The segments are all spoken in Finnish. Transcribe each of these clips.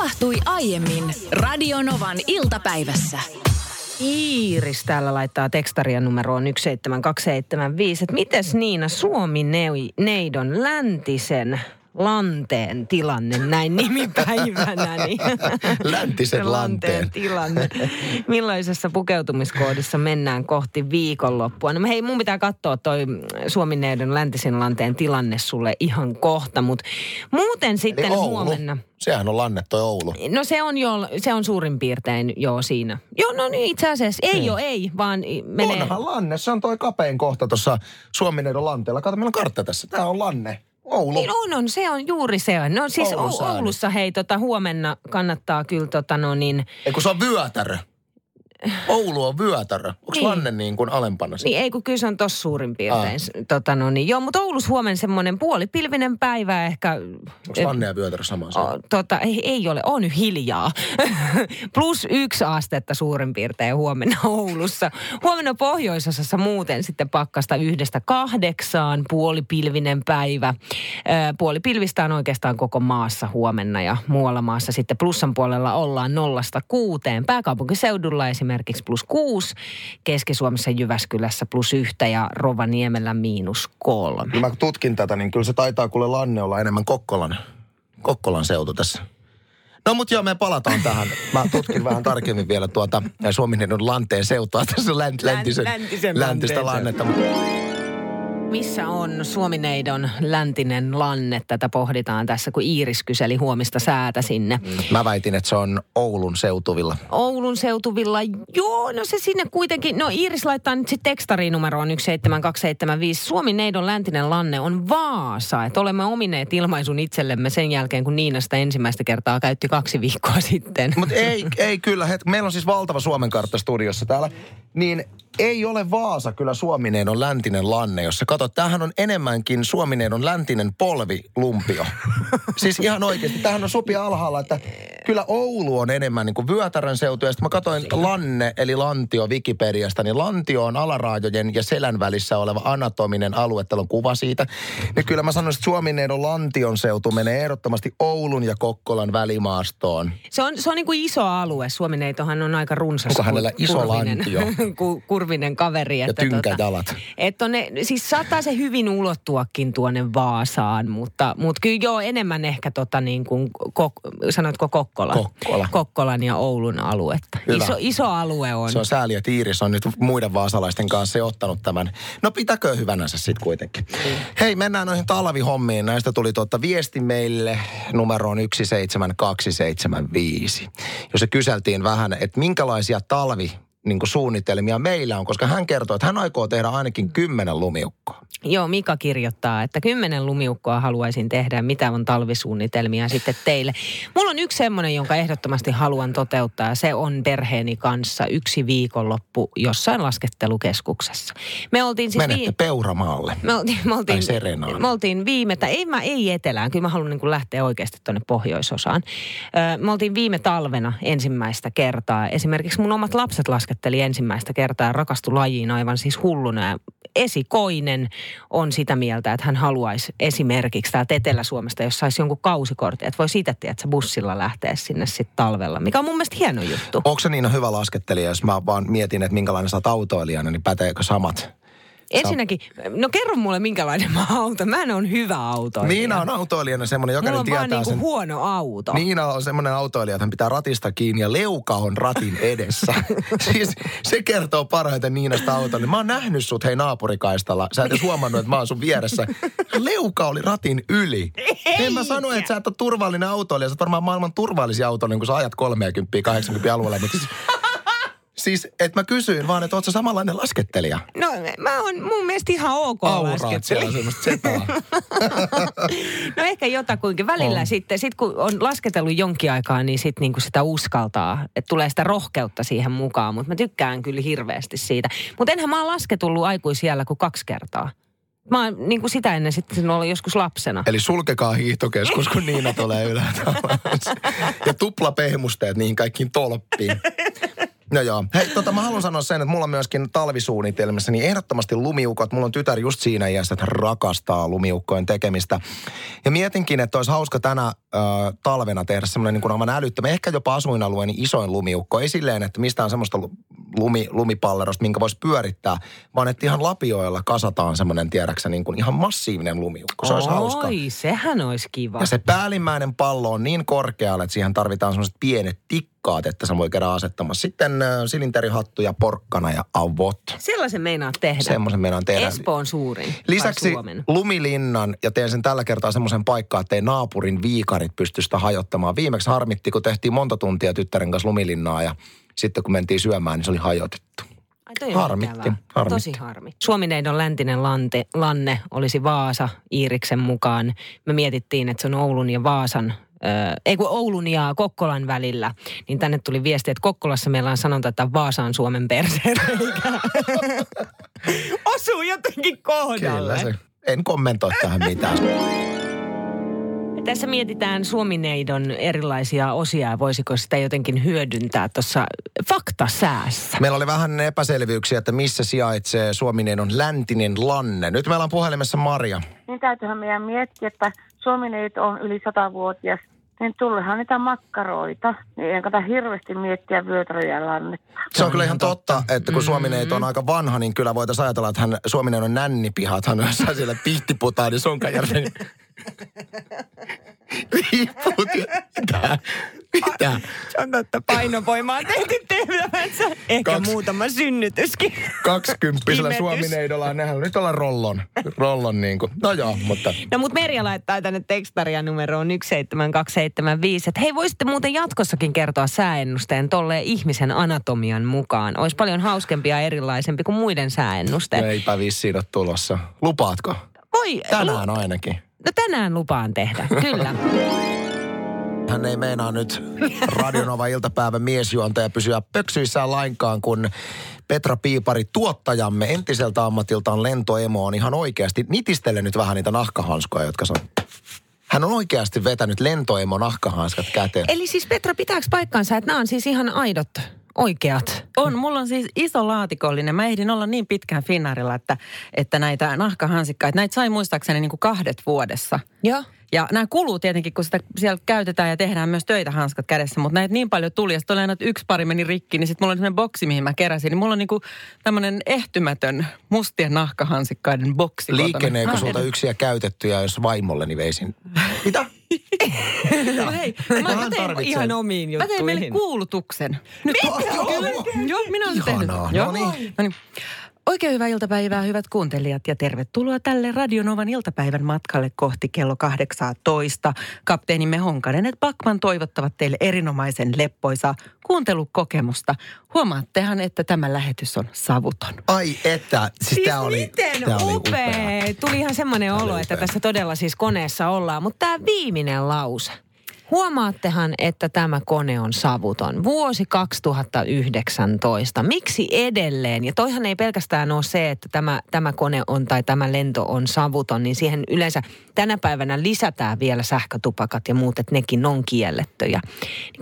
tapahtui aiemmin Radionovan iltapäivässä. Iiris täällä laittaa tekstaria numeroon 17275. Että mites Niina Suomi neidon läntisen lanteen tilanne näin nimipäivänä. Niin Läntisen lanteen. tilanne. Millaisessa pukeutumiskoodissa mennään kohti viikonloppua? No hei, mun pitää katsoa toi Suomineidon läntisen lanteen tilanne sulle ihan kohta, mutta muuten sitten Eli Oulu. huomenna. Sehän on lanne toi Oulu. No se on jo, se on suurin piirtein jo siinä. Joo, no niin itse asiassa. Ei jo, ei, vaan menee... Onhan lanne, se on toi kapein kohta tuossa Suomineidon lanteella. Kato, meillä on kartta tässä. Tää on lanne. Oulu. Niin on, on, se on juuri se. No siis säännöt. Oulussa hei, tota, huomenna kannattaa kyllä tota no niin, Ei kun se on vyötärö. Oulu on vyötärö. Onko Niin. lanne niin kuin alempana? niin ei kun kyllä se on tossa suurin piirtein. Tota no niin, joo, mutta Oulussa huomenna semmoinen puolipilvinen päivä ehkä. Onko lanne ja vyötärö sama asia? Tota, ei, ei ole, on nyt hiljaa. Plus yksi astetta suurin piirtein huomenna Oulussa. Huomenna pohjoisosassa muuten sitten pakkasta yhdestä kahdeksaan, puolipilvinen päivä. Puolipilvistä on oikeastaan koko maassa huomenna ja muualla maassa sitten plussan puolella ollaan nollasta kuuteen. Pääkaupunkiseudulla esimerkiksi plus kuusi, Keski-Suomessa Jyväskylässä plus yhtä ja Rovaniemellä miinus kolme. Kun mä tutkin tätä, niin kyllä se taitaa kuule lanne olla enemmän Kokkolan, Kokkolan seutu tässä. No mutta joo, me palataan tähän. Mä tutkin vähän tarkemmin vielä tuota Suomineidon lanteen seutua tässä länt, läntisen, läntisen läntistä lannetta. Missä on Suomineidon läntinen lanne? Tätä pohditaan tässä, kun Iiris kyseli huomista säätä sinne. Mä väitin, että se on Oulun seutuvilla. Oulun seutuvilla, joo, no se sinne kuitenkin, no Iiris laittaa nyt sitten tekstariin numeroon 17275. Suomineidon läntinen lanne on Vaasa, että olemme omineet ilmaisun itsellemme sen jälkeen, kun Niina sitä ensimmäistä kertaa käytti kaksi viikkoa sitten. Mutta ei, ei kyllä. Het, meillä on siis valtava Suomen kartta studiossa täällä. Niin ei ole Vaasa kyllä Suomineidon läntinen lanne, jos sä katsot. Tämähän on enemmänkin Suomineidon läntinen polvilumpio. siis ihan oikeasti. Tämähän on sopia alhaalla, että kyllä Oulu on enemmän niin kuin Vyötärön seutu. Ja sitten mä katsoin lanne, eli lantio Wikipediasta, niin lantio on alaraajojen ja selän välissä oleva anatominen alue. Täällä on kuva siitä. Niin kyllä mä sanoisin, että Suomineidon lantion seutu menee ehdottomasti Oulun ja Kokkolan välimaastoon. Se on, se on niin kuin iso alue. Suomineitohan on aika runsas. Onko hänellä iso kurvinen, lantio? ku- kurvinen kaveri. Ja että tynkäjalat. Että on ne, siis saattaa se hyvin ulottuakin tuonne Vaasaan, mutta, mutta kyllä joo enemmän ehkä tota niin kuin, kok, sanoitko Kokkola? Kokkola. Kokkolan ja Oulun aluetta. Hyvä. Iso, iso alue on. Se on sääli, että Iiris on nyt muiden vaasalaisten kanssa jo ottanut tämän. No pitäkö hyvänänsä sitten kuitenkin. Hei, mennään noihin talvihommiin. Näistä tuli tuota viesti meille numeroon 17275. Jossa kyseltiin vähän, että minkälaisia talvi niin kuin suunnitelmia meillä on, koska hän kertoo, että hän aikoo tehdä ainakin kymmenen lumiukkoa. Joo, Mika kirjoittaa, että kymmenen lumiukkoa haluaisin tehdä mitä on talvisuunnitelmia sitten teille. Mulla on yksi semmoinen, jonka ehdottomasti haluan toteuttaa ja se on perheeni kanssa yksi viikonloppu jossain laskettelukeskuksessa. Me oltiin siis Menette vii- Peuramaalle. Me oltiin, me oltiin, Tai me oltiin viime, tai ei, mä, ei etelään, kyllä mä haluan niin kuin lähteä oikeasti tuonne pohjoisosaan. Me oltiin viime talvena ensimmäistä kertaa. Esimerkiksi mun omat lapset lasketteli ensimmäistä kertaa ja rakastu lajiin aivan siis hulluna. Ja esikoinen on sitä mieltä, että hän haluaisi esimerkiksi täältä Etelä-Suomesta, jos saisi jonkun kausikortin, että voi siitä, että bussilla lähteä sinne sitten talvella, mikä on mun mielestä hieno juttu. Onko se niin hyvä laskettelija, jos mä vaan mietin, että minkälainen sä oot autoilijana, niin päteekö samat? Ensinnäkin, no kerro mulle minkälainen mä auto. Mä en ole hyvä auto. Niina on autoilijana semmoinen, Mulla jokainen on vaan tietää niinku sen. huono auto. Niina on semmoinen autoilija, että hän pitää ratista kiinni ja leuka on ratin edessä. siis se kertoo parhaiten Niinasta autolla. Mä oon nähnyt sut hei naapurikaistalla. Sä et edes huomannut, että mä oon sun vieressä. Leuka oli ratin yli. En mä sano, että sä et ole turvallinen autoilija. Sä oot varmaan maailman turvallisia autoilija, kun sä ajat 30, 80 alueella. Mutta siis, siis että mä kysyin vaan, että oot sä samanlainen laskettelija? No mä oon mun mielestä ihan ok Auraat laskettelija. No ehkä jotakuinkin. Välillä On. sitten, sit kun on lasketellut jonkin aikaa, niin sit niinku sitä uskaltaa. Että tulee sitä rohkeutta siihen mukaan. Mutta mä tykkään kyllä hirveästi siitä. Mutta enhän mä oon lasketullut aikuisiellä kuin kaksi kertaa. Mä oon niin kuin sitä ennen sitten ollut joskus lapsena. Eli sulkekaa hiihtokeskus, kun Niina tulee ylhäältä alas. Ja tupla pehmusteet niihin kaikkiin tolppiin. No joo. Hei, tota, mä haluan sanoa sen, että mulla on myöskin talvisuunnitelmissa, niin ehdottomasti lumiukot. Mulla on tytär just siinä iässä, että rakastaa lumiukkojen tekemistä. Ja mietinkin, että olisi hauska tänä ö, talvena tehdä semmoinen niin kuin aivan älyttömä, ehkä jopa asuinalueeni isoin lumiukko. Ei silleen, että mistään semmoista lumi, lumipallerosta, minkä voisi pyörittää, vaan että ihan lapioilla kasataan semmoinen, tiedäksä, niin kuin ihan massiivinen lumiukko. Se olisi Oi, hauska. sehän olisi kiva. Ja se päällimmäinen pallo on niin korkealle, että siihen tarvitaan semmoiset pienet tikkaat, että se voi käydä asettamassa. Sitten äh, silinterihattu ja porkkana ja avot. Sellaisen meinaa tehdä. Semmoisen meidän tehdä. Espoon suurin. Lisäksi lumilinnan, ja teen sen tällä kertaa semmoisen paikkaan, että ei naapurin viikarit pysty sitä hajottamaan. Viimeksi harmitti, kun tehtiin monta tuntia tyttären kanssa lumilinnaa ja sitten kun mentiin syömään, niin se oli hajotettu. Ai, Harmitti, ikävää. harmitti. Tosi harmi. Suomineidon läntinen lante, lanne olisi Vaasa Iiriksen mukaan. Me mietittiin, että se on Oulun ja Vaasan Ei kun Oulun ja Kokkolan välillä, niin tänne tuli viesti, että Kokkolassa meillä on sanonta, että Vaasa on Suomen persereikä. Osuu jotenkin kohdalle. Kyllä se. En kommentoi tähän mitään. Tässä mietitään Suomineidon erilaisia osia ja voisiko sitä jotenkin hyödyntää tuossa faktasäässä. Meillä oli vähän epäselvyyksiä, että missä sijaitsee Suomineidon läntinen lanne. Nyt meillä on puhelimessa Maria. niin täytyyhän meidän miettiä, että Suomi-neito on yli satavuotias, niin tullehan niitä makkaroita. Niin ei kannata hirveästi miettiä vyötäröjä lannetta. Se on kyllä ihan totta, että kun Suomineito on aika vanha, niin kyllä voitaisiin ajatella, että hän, Suomineidon nännipihat, hän on jossain siellä Pihtiputaan, niin Sonkajärven viiput. Ja- Mitä? Se on totta, painovoimaa tehty tehtävänsä. Ehkä Kaksi- muutama synnytyskin. Kaksikymppisellä. Suomineidolla on nähnyt nyt olla rollon. Rollon niin kuin. No joo, mutta No mut Merja laittaa tänne tekstaria numeroon 17275, että hei voisitte muuten jatkossakin kertoa sääennusteen tolleen ihmisen anatomian mukaan. Olisi paljon hauskempi ja erilaisempi kuin muiden sääennusteet. eipä vissiin ole tulossa. Lupaatko? Voi, Tänään ainakin. No tänään lupaan tehdä, kyllä. Hän ei meinaa nyt Radionova iltapäivän miesjuontaja pysyä pöksyissään lainkaan, kun Petra Piipari, tuottajamme entiseltä ammatiltaan lentoemo on ihan oikeasti nitistele nyt vähän niitä nahkahanskoja, jotka se on. Hän on oikeasti vetänyt lentoemo nahkahanskat käteen. Eli siis Petra, pitääkö paikkansa, että nämä on siis ihan aidot, oikeat? On, mulla on siis iso laatikollinen. Mä ehdin olla niin pitkään Finnaarilla, että, että näitä nahkahansikkaita, näitä sai muistaakseni niin kuin kahdet vuodessa. Joo. Ja nämä kuluu tietenkin, kun sitä siellä käytetään ja tehdään myös töitä hanskat kädessä, mutta näitä niin paljon tuli, ja sitten oli aina, että yksi pari meni rikki, niin sitten mulla on sellainen boksi, mihin mä keräsin. Niin mulla on niinku tämmöinen ehtymätön mustien nahkahansikkaiden boksi. Liikeneekö sulta yksiä käytettyjä, jos vaimolleni veisin? Mitä? No hei, mä, mä, teen. Ihan omiin mä tein meille juttuihin. kuulutuksen. Nyt, Kyllä, joo, minä olen tehnyt. Ihanaa, Joo. no niin. No niin. Oikein hyvää iltapäivää, hyvät kuuntelijat, ja tervetuloa tälle Radionovan iltapäivän matkalle kohti kello 18. Kapteenimme Honkanen et Bakman toivottavat teille erinomaisen leppoisaa kuuntelukokemusta. Huomaattehan, että tämä lähetys on savuton. Ai että, siis, Siis tää oli, miten tää oli upea. Tuli ihan semmoinen olo, että upea. tässä todella siis koneessa ollaan. Mutta tämä viimeinen lause. Huomaattehan, että tämä kone on savuton. Vuosi 2019. Miksi edelleen? Ja toihan ei pelkästään ole se, että tämä, tämä kone on tai tämä lento on savuton, niin siihen yleensä tänä päivänä lisätään vielä sähkötupakat ja muut, että nekin on kiellettyjä.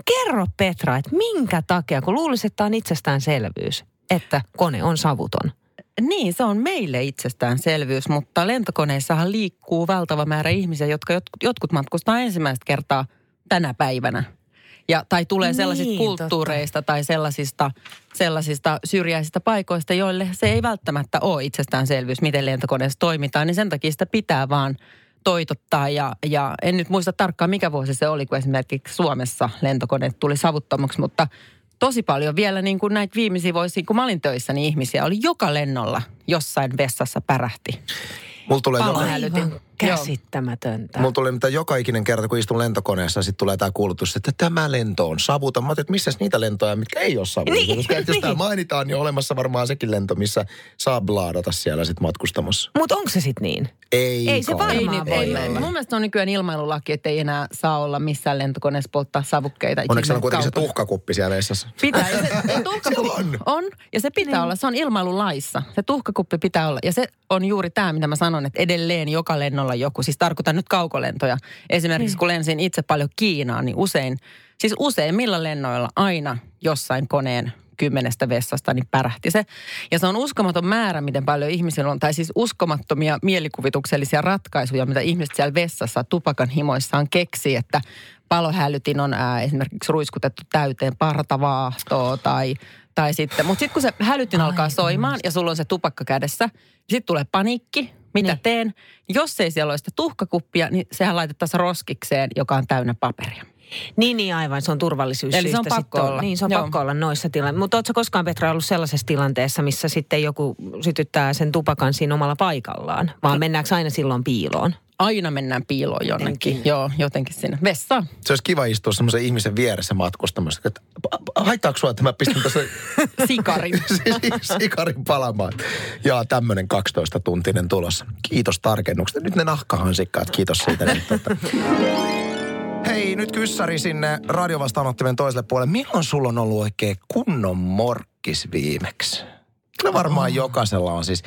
Kerro Petra, että minkä takia, kun luulisi, että on itsestäänselvyys, että kone on savuton. Niin, se on meille itsestäänselvyys, mutta lentokoneissahan liikkuu valtava määrä ihmisiä, jotka jot- jotkut matkustaa ensimmäistä kertaa tänä päivänä. Ja, tai tulee sellaisista Niin, kulttuureista tai sellaisista, sellaisista syrjäisistä paikoista, joille se ei välttämättä ole itsestäänselvyys, miten lentokoneessa toimitaan. Niin sen takia sitä pitää vaan toitottaa ja, ja en nyt muista tarkkaan mikä vuosi se oli, kun esimerkiksi Suomessa lentokoneet tuli savuttomaksi, mutta tosi paljon vielä niin kuin näitä viimeisiä vuosia, kun mä olin töissä, niin ihmisiä oli joka lennolla jossain vessassa pärähti. Mulla tulee. Aivan käsittämätöntä. Mulla tulee mitä joka ikinen kerta, kun istun lentokoneessa, sitten tulee tämä kuulutus, että tämä lento on savuton. Mä ajattelin, että missä niitä lentoja, mitkä ei ole savuton. Niin, Koska että jos niin. tämä mainitaan, niin on olemassa varmaan sekin lento, missä saa blaadata siellä sitten matkustamassa. Mutta onko se sitten niin? Ei, Ei se varmaan Ei, niin, voi ei, olla. mun mielestä on nykyään ilmailulaki, että ei enää saa olla missään lentokoneessa polttaa savukkeita. Onneksi on kuitenkin se kaukana. tuhkakuppi siellä vessassa. Pitää. Ja se, se tuhkakuppi on. on. Ja se pitää niin. olla, se on ilmailulaissa. Se tuhkakuppi pitää olla. Ja se on juuri tämä, mitä mä sanon, että edelleen joka lennolla joku. Siis tarkoitan nyt kaukolentoja. Esimerkiksi Niin. kun lensin itse paljon Kiinaan, niin usein, siis useimmilla lennoilla aina jossain koneen kymmenestä vessasta, niin pärähti se. Ja se on uskomaton määrä, miten paljon ihmisillä on, tai siis uskomattomia mielikuvituksellisia ratkaisuja, mitä ihmiset siellä vessassa tupakan himoissaan keksii, että palohälytin on ää, esimerkiksi ruiskutettu täyteen partavaahtoa tai, tai sitten, mutta sitten kun se hälytin alkaa soimaan ja sulla on se tupakka kädessä, sitten tulee paniikki, mitä Niin. teen. Jos ei siellä ole sitä tuhkakuppia, niin sehän laitettaisiin roskikseen, joka on täynnä paperia. Niin, niin aivan, se on turvallisuus. Eli se on pakko olla. Niin, se on Joo. pakko olla noissa tilanteissa. Mutta ootko koskaan Petra ollut sellaisessa tilanteessa, missä sitten joku sytyttää sen tupakan siinä omalla paikallaan? Vaan mennäänkö aina silloin piiloon? Aina mennään piiloon jonnekin. Jotenkin. Joo, jotenkin sinne. Vessaan. Se olisi kiva istua semmoisen ihmisen vieressä matkustamassa. Että haittaako sua, että mä pistän tässä Sikarin. sikarin palamaan? Ja tämmöinen 12-tuntinen tulossa. Kiitos tarkennuksesta. Nyt ne nahkahansikkaat, kiitos siitä. Nyt, tota. Hei, nyt kyssäri sinne radiovastaanottimen toiselle puolelle. Milloin sulla on ollut oikein kunnon morkkis viimeksi? Kyllä varmaan jokaisella on siis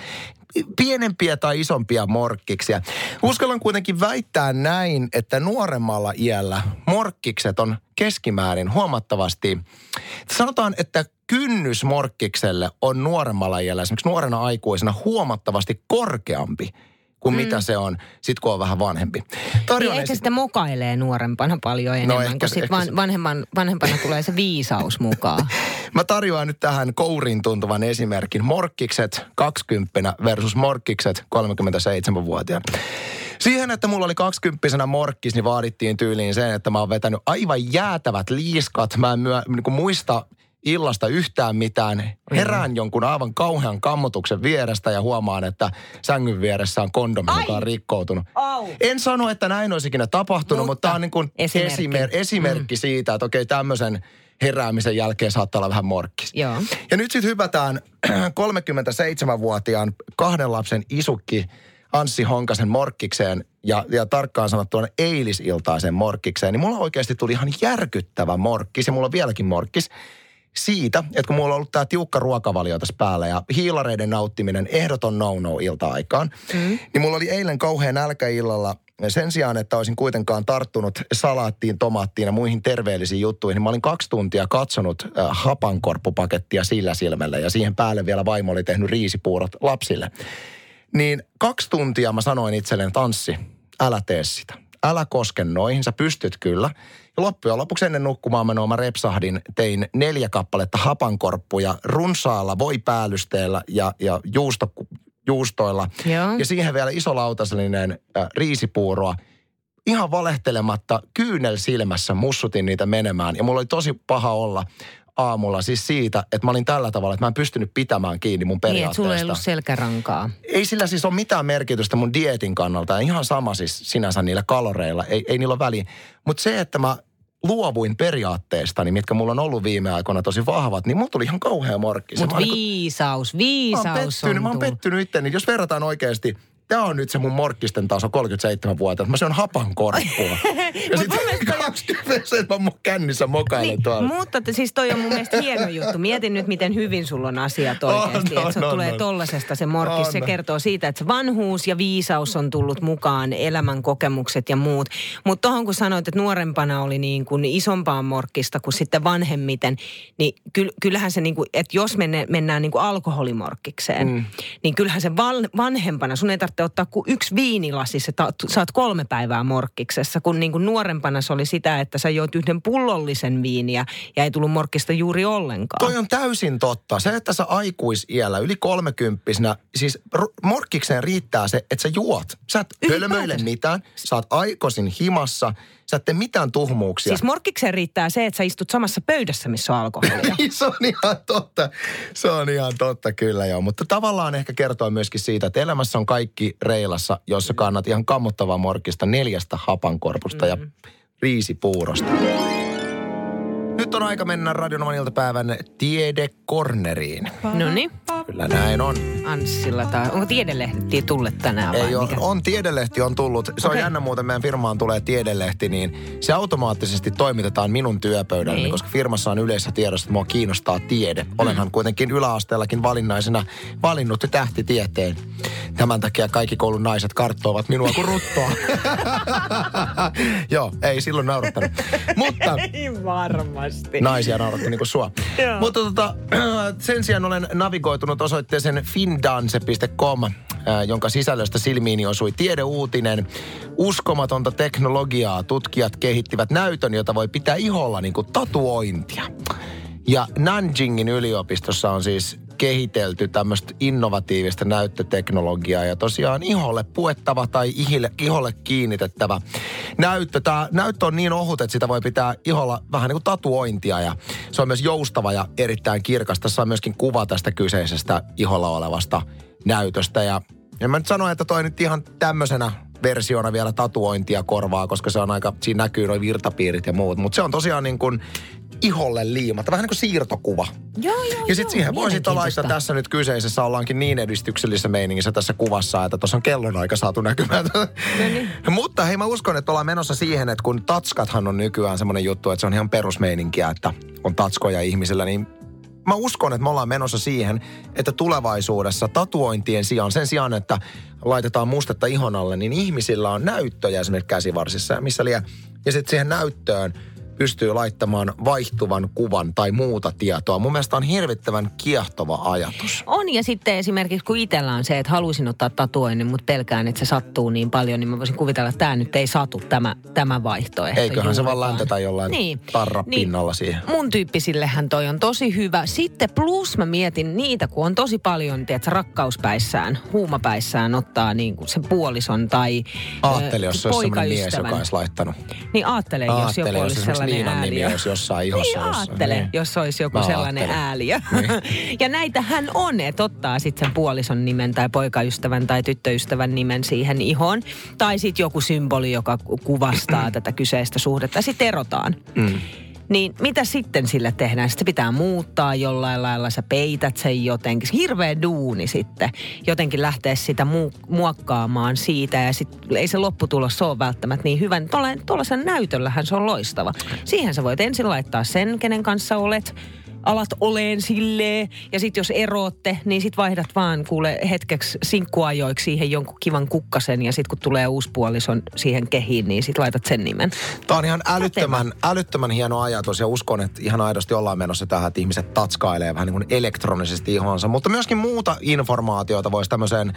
pienempiä tai isompia morkkiksia. Uskallan kuitenkin väittää näin, että nuoremmalla iällä morkkikset on keskimäärin huomattavasti, sanotaan, että kynnys morkkikselle on nuoremmalla iällä, esimerkiksi nuorena aikuisena huomattavasti korkeampi kuin mm. mitä se on sit kun on vähän vanhempi. Niin Tarjoan ehkä esi- sitä mokailee nuorempana paljon enemmän, No ehkä kun sit ehkä van, vanhemman, vanhempana tulee se viisaus mukaan. Mä tarjoan nyt tähän kouriin tuntuvan esimerkin. Morkkikset 20 versus morkkikset 37-vuotiaana. Siihen, että mulla oli 20 morkkis, niin vaadittiin tyyliin sen, että mä oon vetänyt aivan jäätävät liiskat. Mä en myö, niin kuin muista illasta yhtään mitään. Herään jonkun aivan kauhean kammotuksen vierestä ja huomaan, että sängyn vieressä on kondomi, joka on rikkoutunut. Au. En sano, että näin olisi ikinä tapahtunut, mutta, Mutta tämä on niin kuin esimerkki. esimerkki, esimerkki siitä, että okei tämmöisen heräämisen jälkeen saattaa olla vähän morkkis. Joo. Ja nyt sitten hypätään 37-vuotiaan kahden lapsen isukki Anssi Honkasen morkkikseen ja, ja tarkkaan sanottuna eilisiltaisen morkkikseen, niin mulla oikeasti tuli ihan järkyttävä morkkis ja mulla on vieläkin morkkis siitä, että kun mulla on ollut tämä tiukka ruokavalio tässä päällä ja hiilareiden nauttiminen ehdoton no-no ilta-aikaan, mm. niin mulla oli eilen kauhean nälkä illalla sen sijaan, että olisin kuitenkaan tarttunut salaattiin, tomaattiin ja muihin terveellisiin juttuihin, niin mä olin kaksi tuntia katsonut äh, hapankorppupakettia sillä silmällä ja siihen päälle vielä vaimo oli tehnyt riisipuurot lapsille. Niin kaksi tuntia mä sanoin itselleen, Tanssi, älä tee sitä. Älä koske noihin, sä pystyt kyllä. Ja loppujen lopuksi ennen nukkumaan menoa mä repsahdin, tein neljä kappaletta hapankorppuja runsaalla voipäälysteellä ja, ja juusto, juustoilla. Joo. Ja siihen vielä iso lautasellinen äh, riisipuuroa. Ihan valehtelematta kyynel silmässä mussutin niitä menemään. Ja mulla oli tosi paha olla aamulla siis siitä, että mä olin tällä tavalla, että mä en pystynyt pitämään kiinni mun Niin, periaatteesta. sulla ei ollut selkärankaa. Ei sillä siis ole mitään merkitystä mun dieetin kannalta. Ja ihan sama siis sinänsä niillä kaloreilla. Ei, ei niillä ole väliä. Mutta se, että mä luovuin periaatteestani, mitkä mulla on ollut viime aikoina tosi vahvat, niin mulla tuli ihan kauhea morkki. Mutta niinku- viisaus, Mä viisaus oon pettynyt, on mä oon pettynyt itteni. Jos verrataan oikeasti, tämä on nyt se mun morkkisten taso 37 vuotta. Mä syön hapan korppua. ja sitten 20 se, että mä mun kännissä mokailen Niin, tuolla. mutta siis toi on mun mielestä hieno juttu. Mietin nyt, miten hyvin sulla on asiat oikeasti. on, että se on, tulee on. tollasesta se morkkis. Se On. kertoo siitä, että se vanhuus ja viisaus on tullut mukaan, elämän kokemukset ja muut. Mutta tuohon kun sanoit, että nuorempana oli niin kuin isompaa morkkista kuin sitten vanhemmiten, niin ky- kyllähän se niin kuin, että jos mennään niin kuin alkoholimorkkikseen, mm. niin kyllähän se vanhempana, sun ei tarvitse ottaa kuin yksi viinilasi, se ta- saat kolme päivää morkkiksessa, kun niin kuin nuorempana se oli sitä, että sä joit yhden pullollisen viiniä ja ei tullut morkkista juuri ollenkaan. Toi on täysin totta. Se, että sä aikuisiällä, yli kolmekymppisenä, siis ru- morkkikseen riittää se, että sä juot. Sä et hölmöile mitään, sä oot aikoisin himassa, sä et tee mitään tuhmuuksia. Siis morkkikseen riittää se, että sä istut samassa pöydässä, missä on alkoholia. Niin, se on ihan totta. Se on ihan totta kyllä joo. Mutta tavallaan ehkä kertoo myöskin siitä, että elämässä on kaikki reilassa, jossa kannat ihan kammottavaa morkista neljästä hapankorpusta mm. ja riisipuurosta. Nyt on aika mennä Radionoman iltapäivän tiedekorneriin. no niin. Kyllä näin on. Anssilla tai onko tiedelehti tullut tänään vai Ei ole, mikä? on tiedelehti on tullut. Se on Okei. jännä muuten, meidän firmaan tulee tiedelehti, niin se automaattisesti toimitetaan minun työpöydälle, Niin. koska firmassa on yleisessä tiedossa, että mua kiinnostaa tiede. Olenhan kuitenkin yläasteellakin valinnaisena valinnut tähtitieteen. Tämän takia kaikki koulun naiset karttoavat minua kuin ruttoa. Joo, ei silloin naurattanut. Mutta Ei varmasti. naisia nauratti niin kuin sua. Mutta tota, sen sijaan olen navigoitunut osoitteeseen findance.com, äh, jonka sisällöstä silmiini osui tiedeuutinen. Uskomatonta teknologiaa tutkijat kehittivät näytön, jota voi pitää iholla niin kuin tatuointia. Ja Nanjingin yliopistossa on siis kehitelty tämmöistä innovatiivista näyttöteknologiaa ja tosiaan iholle puettava tai ihille, iholle kiinnitettävä näyttö. Tämä näyttö on niin ohut, että sitä voi pitää iholla vähän niin kuin tatuointia ja se on myös joustava ja erittäin kirkas. Tässä on myöskin kuva tästä kyseisestä iholla olevasta näytöstä ja en mä nyt sano, että toi nyt ihan tämmöisenä versiona vielä tatuointia korvaa, koska se on aika, siinä näkyy noin virtapiirit ja muut. Mutta se on tosiaan niin kuin iholle liimattu, vähän niin kuin siirtokuva. Joo, joo, Ja sitten siihen voi sitten laittaa tässä nyt kyseisessä, ollaankin niin edistyksellisessä meiningissä tässä kuvassa, että tuossa on kellonaika saatu näkymään. niin. Mutta hei mä uskon, että ollaan menossa siihen, että kun tatskathan on nykyään semmoinen juttu, että se on ihan perusmeininkiä, että on tatskoja ihmisillä, niin mä uskon, että me ollaan menossa siihen, että tulevaisuudessa tatuointien sijaan, sen sijaan, että laitetaan mustetta ihon alle, niin ihmisillä on näyttöjä esimerkiksi käsivarsissa ja missä liian. Ja sitten siihen näyttöön pystyy laittamaan vaihtuvan kuvan tai muuta tietoa. Mun mielestä on hirvittävän kiehtova ajatus. On ja sitten esimerkiksi kun itsellä on se, että haluaisin ottaa tatuoinnin, mutta pelkään, että se sattuu niin paljon, niin mä voisin kuvitella, että tämä nyt ei satu tämä, tämä vaihtoehto. Eiköhän se vaan juurikaan. läntetä jollain niin. tarrapinnalla siihen. Mun tyyppisillehän toi on tosi hyvä. Sitten plus mä mietin niitä, kun on tosi paljon, tiedätkö, rakkauspäissään, huumapäissään ottaa niin kuin sen puolison tai Aatteli, ö, jos se olisi mies, joka olisi laittanut. Niin aattele, jos Aattele, joku olisi sellainen Niinan nimi ääliö. olisi jossain ihossa Niin aattele, Niin. jos olisi joku Mä sellainen aattelen. ääliö. Niin. ja näitähän on, että ottaa sitten sen puolison nimen tai poikaystävän tai tyttöystävän nimen siihen ihoon. Tai sitten joku symboli, joka ku- kuvastaa tätä kyseistä suhdetta. Sitten erotaan. Mm. Niin mitä sitten sille tehdään? Sitten pitää muuttaa jollain lailla, sä peität sen jotenkin. Hirveä duuni sitten. Jotenkin lähteä sitä mu- muokkaamaan siitä ja sitten ei se lopputulos ole välttämättä niin hyvä. Tuollaisen näytöllähän se on loistava. Siihen sä voit ensin laittaa sen, kenen kanssa olet alat oleen silleen. Ja sitten jos erootte, niin sitten vaihdat vaan kuule hetkeksi sinkkuajoiksi siihen jonkun kivan kukkasen. Ja sitten kun tulee uusi puolison siihen kehiin, niin sitten laitat sen nimen. Tämä on ihan älyttömän, älyttömän hieno ajatus ja uskon, että ihan aidosti ollaan menossa tähän, että ihmiset tatskailee vähän niin kuin elektronisesti ihonsa. Mutta myöskin muuta informaatiota voisi tämmöiseen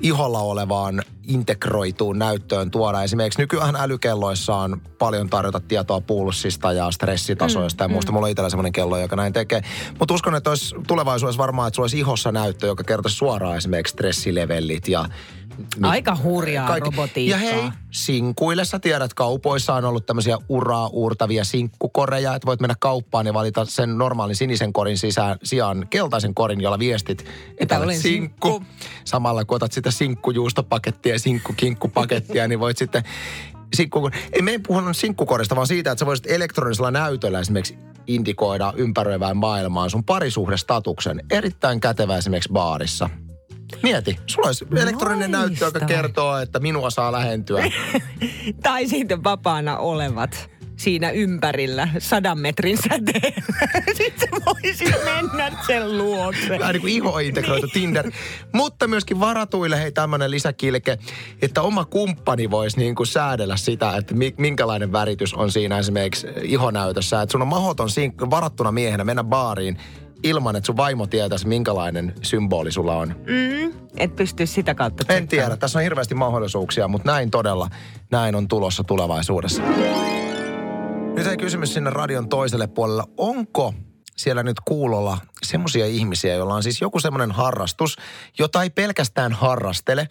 iholla olevaan integroituun näyttöön tuoda. Esimerkiksi nykyään älykelloissa on paljon tarjota tietoa pulssista ja stressitasoista mm, ja muusta. Mulla on itsellä semmoinen kello, joka näin tekee. Mutta uskon, että olisi tulevaisuudessa varmaan, että sulla olisi ihossa näyttö, joka kertoisi suoraan esimerkiksi stressilevellit ja Aika hurjaa robotiikkaa. Ja hei, sinkuille sä tiedät, kaupoissa on ollut tämmöisiä uraa uurtavia sinkkukoreja, että voit mennä kauppaan ja valita sen normaalin sinisen korin sisään, sijaan keltaisen korin, jolla viestit, että Että olet olen sinkku. sinkku. Samalla kun otat sitä sinkkujuustopakettia ja sinkkukinkkupakettia, niin voit sitten sinkku... Ei me ei puhunut sinkkukorista, vaan siitä, että sä voisit elektronisella näytöllä esimerkiksi indikoida ympäröivään maailmaan sun parisuhdestatuksen. Erittäin kätevä esimerkiksi baarissa. Mieti, sulla olisi elektroninen näyttö, joka kertoo, että minua saa lähentyä. Tai sitten vapaana olevat siinä ympärillä sadan metrin säteellä. Sitten sä voisit mennä sen luokse. Vähän niin kuin iho-integroitu Tinder. Mutta myöskin varatuille hei tämmöinen lisäkilke, että oma kumppani voisi niin kuin säädellä sitä, että mi- minkälainen väritys on siinä esimerkiksi ihonäytössä. Että sun on mahdoton sink- varattuna miehenä mennä baariin ilman, että sun vaimo tietäisi, minkälainen symboli sulla on. Mm, et pysty sitä kautta En tiedä, tässä on hirveästi mahdollisuuksia, mutta näin todella, näin on tulossa tulevaisuudessa. Nyt ei kysymys sinne radion toiselle puolelle. Onko siellä nyt kuulolla semmoisia ihmisiä, joilla on siis joku semmoinen harrastus, jota ei pelkästään harrastele,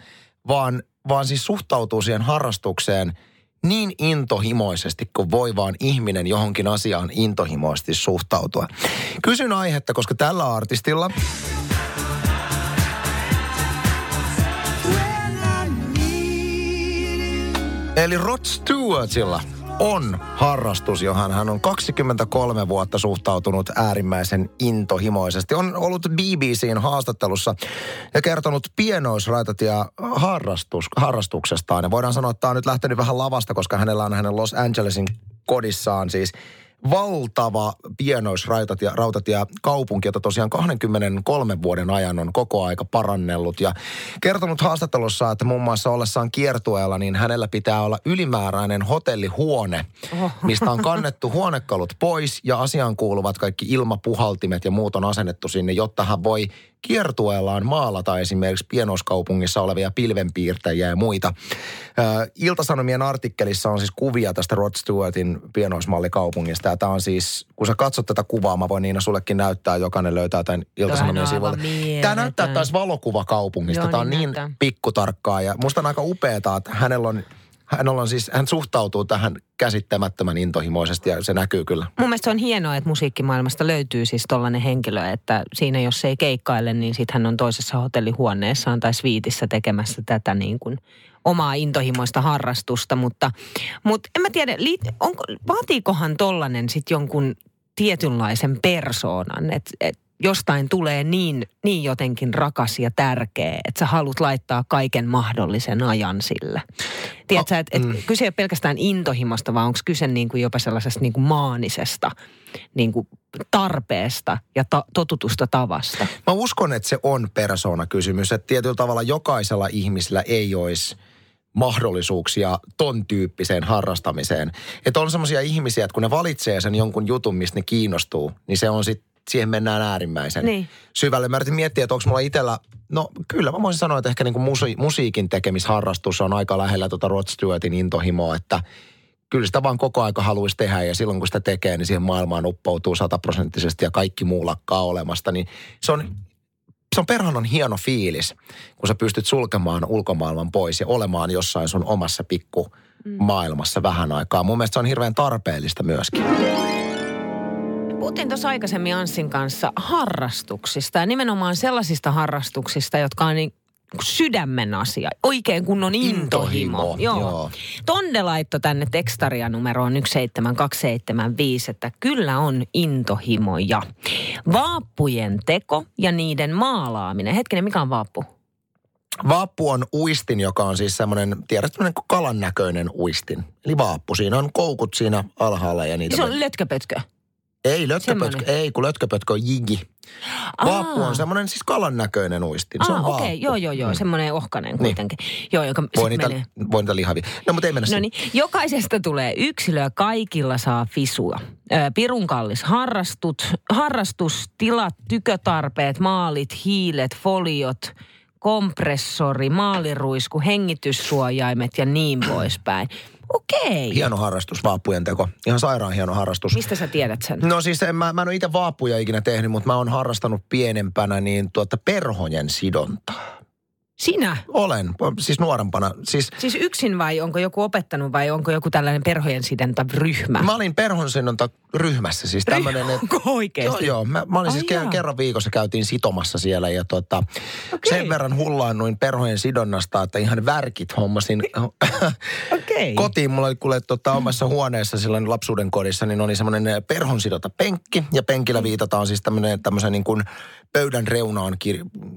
vaan, vaan siis suhtautuu siihen harrastukseen niin intohimoisesti kuin voi vaan ihminen johonkin asiaan intohimoisesti suhtautua. Kysyn aihetta, koska tällä artistilla Eli Rod Stewartilla on harrastus, johon hän on 23 vuotta suhtautunut äärimmäisen intohimoisesti. On ollut BBCn haastattelussa ja kertonut pienoisraitatia harrastus, harrastuksestaan. Ja voidaan sanoa, että tämä on nyt lähtenyt vähän lavasta, koska hänellä on hänen Los Angelesin kodissaan siis valtava pienoisrautatie rautatie kaupunki, jota tosiaan 23 vuoden ajan on koko aika parannellut. Ja kertonut haastattelussa, että muun muassa ollessaan kiertueella, niin hänellä pitää olla ylimääräinen hotellihuone, mistä on kannettu huonekalut pois ja asiaan kuuluvat kaikki ilmapuhaltimet ja muut on asennettu sinne, jotta hän voi kiertueellaan maalata esimerkiksi pienoiskaupungissa olevia pilvenpiirtäjiä ja muita. Iltasanomien artikkelissa on siis kuvia tästä Rod Stewartin pienoismallikaupungista. Ja tämä on siis, kun sä katsot tätä kuvaa, mä voin Niina sullekin näyttää, jokainen löytää tämän Iltasanomien sivuilta. Tämä näyttää taas valokuvakaupungista. Tämä on niin, niin pikkutarkkaa ja musta on aika upeaa, että hänellä on hän, on siis, hän suhtautuu tähän käsittämättömän intohimoisesti ja se näkyy kyllä. Mun mielestä se on hienoa, että musiikkimaailmasta löytyy siis tollainen henkilö, että siinä jos se ei keikkaile, niin sitten hän on toisessa hotellihuoneessaan tai sviitissä tekemässä tätä niin kuin omaa intohimoista harrastusta, mutta, mutta en mä tiedä, onko, vaatiikohan tollainen sitten jonkun tietynlaisen persoonan, että et jostain tulee niin, niin jotenkin rakas ja tärkeä, että sä haluat laittaa kaiken mahdollisen ajan sille. Tiedätkö, että et mm. kyse ei ole pelkästään intohimosta, vaan onko kyse niin kuin jopa sellaisesta niin kuin maanisesta niin kuin tarpeesta ja ta- totutusta tavasta? Mä uskon, että se on persoonakysymys, että tietyllä tavalla jokaisella ihmisellä ei olisi mahdollisuuksia ton tyyppiseen harrastamiseen. Että on semmoisia ihmisiä, että kun ne valitsee sen jonkun jutun, mistä ne kiinnostuu, niin se on sitten siihen mennään äärimmäisen niin. syvälle. Mä yritin miettiä, että onko mulla itsellä, no kyllä mä voisin sanoa, että ehkä niin kuin musi, musiikin tekemisharrastus on aika lähellä tuota Rod Stewartin intohimoa, että kyllä sitä vaan koko aika haluaisi tehdä ja silloin kun sitä tekee, niin siihen maailmaan uppoutuu sataprosenttisesti ja kaikki muu lakkaa olemasta, niin se on se on perhanan hieno fiilis, kun sä pystyt sulkemaan ulkomaailman pois ja olemaan jossain sun omassa pikku maailmassa vähän aikaa. Mun mielestä se on hirveän tarpeellista myöskin. Puhuttiin tuossa aikaisemmin Anssin kanssa harrastuksista ja nimenomaan sellaisista harrastuksista, jotka on niin sydämen asia. Oikein kunnon intohimo. intohimo joo. joo. Tonde laittoi tänne tekstaria numeroon 17275, että kyllä on intohimoja. Vaappujen teko ja niiden maalaaminen. Hetkinen, mikä on vaappu? Vaappu on uistin, joka on siis semmoinen, tiedät, semmoinen kalan näköinen uistin. Eli vaappu. Siinä on koukut siinä alhaalla ja niitä... Se on lötköpötkö. Ei, lötköpötkö, ei, kun lötköpötkö on jigi. Vaappu on semmoinen siis kalan näköinen uistin. Se on okei, okay. joo, joo, joo, mm. semmoinen ohkainen niin. kuitenkin. Niin. Joo, joka voi niitä, menee. voi niitä lihavia. No, mutta ei mennä No niin, jokaisesta tulee yksilöä, kaikilla saa fisua. Pirun kallis harrastut, harrastus, tilat, tykötarpeet, maalit, hiilet, foliot – kompressori, maaliruisku, hengityssuojaimet ja niin poispäin. Okei. Hieno harrastus, vaappujen teko. Ihan sairaan hieno harrastus. Mistä sä tiedät sen? No siis en, mä, mä en ole itse vaappuja ikinä tehnyt, mutta mä oon harrastanut pienempänä niin tuota perhojen sidontaa. Sinä? Olen, siis nuorempana. Siis, siis yksin vai onko joku opettanut vai onko joku tällainen perhojen sidonta ryhmä? Mä olin perhon sidonta ryhmässä. Siis tämmönen, et, onko oikeasti? Joo, joo. Mä, mä olin Ai siis jaa. kerran viikossa käytiin sitomassa siellä ja tota, okay. sen verran hullaannuin perhojen sidonnasta, että ihan värkit hommasin okay. kotiin. Mulla oli kuule tota, omassa huoneessa silloin lapsuuden kodissa, niin oli semmoinen perhon sidota penkki ja penkillä viitataan siis tämmöinen tämmöisen niin kuin pöydän reunaan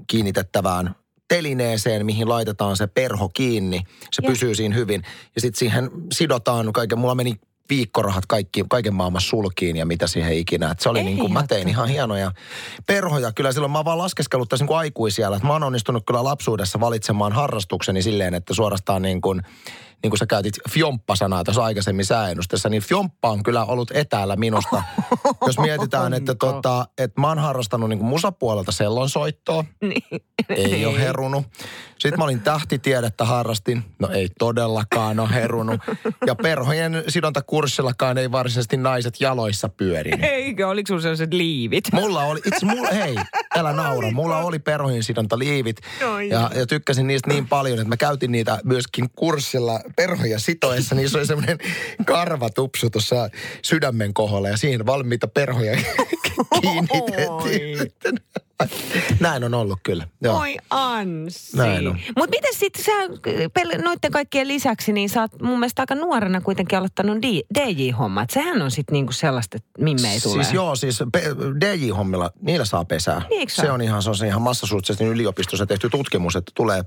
kiinnitettävään telineeseen, mihin laitetaan se perho kiinni. Se ja. pysyy siinä hyvin. Ja sitten siihen sidotaan kaiken. Mulla meni viikkorahat kaikki, kaiken maailman sulkiin ja mitä siihen ikinä. Et se oli Ei niin kuin, mä tein ihan hienoja perhoja. Kyllä silloin mä oon vaan laskeskellut tässä niin. Että mä oon onnistunut kyllä lapsuudessa valitsemaan harrastukseni silleen, että suorastaan niin kuin – niin kuin sä käytit fjomppa-sanaa tuossa aikaisemmin sääennustessa, niin fjomppa on kyllä ollut etäällä minusta. Jos mietitään, että, tota, että mä oon harrastanut niin kuin musapuolelta sellonsoittoa. Niin. Ei ole herunut. Sitten mä olin tähtitiedettä harrastin. No ei todellakaan ole herunut. Ja perhojen sidontakurssillakaan ei varsinaisesti naiset jaloissa pyörinyt. Eikö? Oliko sulla sellaiset liivit? Mulla oli, itse mulla, hei, älä naura. Mulla oli perhojen liivit. Ja, ja tykkäsin niistä niin paljon, että mä käytin niitä myöskin kurssilla perhoja sitoessa, niin se oli semmoinen karvatupsu tuossa sydämen kohdalla ja siihen valmiita perhoja kiinnitettiin. Näin on ollut kyllä. Joo. Oi on. Mutta miten sitten sä noiden kaikkien lisäksi, niin sä oot mun mielestä aika nuorena kuitenkin aloittanut DJ-hommat. Sehän on sitten niinku sellaista, että mimme ei tule. Siis joo, siis DJ-hommilla, niillä saa pesää. Niinkö se on ihan, se on se ihan massasuutsisesti yliopistossa tehty tutkimus, että tulee.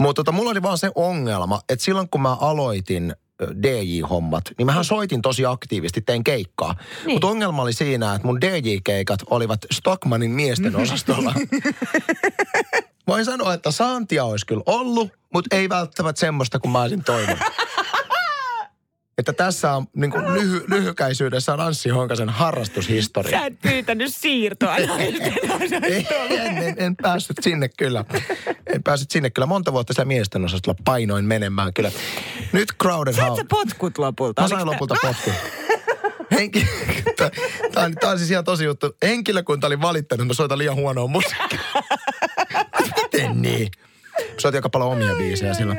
Mutta tota, mulla oli vaan se ongelma, että silloin kun mä aloitin DJ-hommat, niin mähän soitin tosi aktiivisesti, tein keikkaa. Niin. Mutta ongelma oli siinä, että mun DJ-keikat olivat Stockmanin miesten osastolla. Voin sanoa, että saantia olisi kyllä ollut, mutta ei välttämättä semmoista, kun mä olisin toivonut. Että tässä on niin kuin lyhy, lyhykäisyydessä on Anssi Honkasen harrastushistoria. Sä et pyytänyt siirtoa en, en, en päässyt sinne kyllä. En päässyt sinne kyllä. Monta vuotta sillä miesten osastolla painoin menemään kyllä. Nyt Crowded House. sä potkut lopulta? Mä sain lopulta potkun. Henki... Tämä on, tää on siis ihan tosi juttu. Henkilökunta oli valittanut, että mä soitan liian huonoa musiikkia. Miten niin? Soitin aika paljon omia biisejä silloin.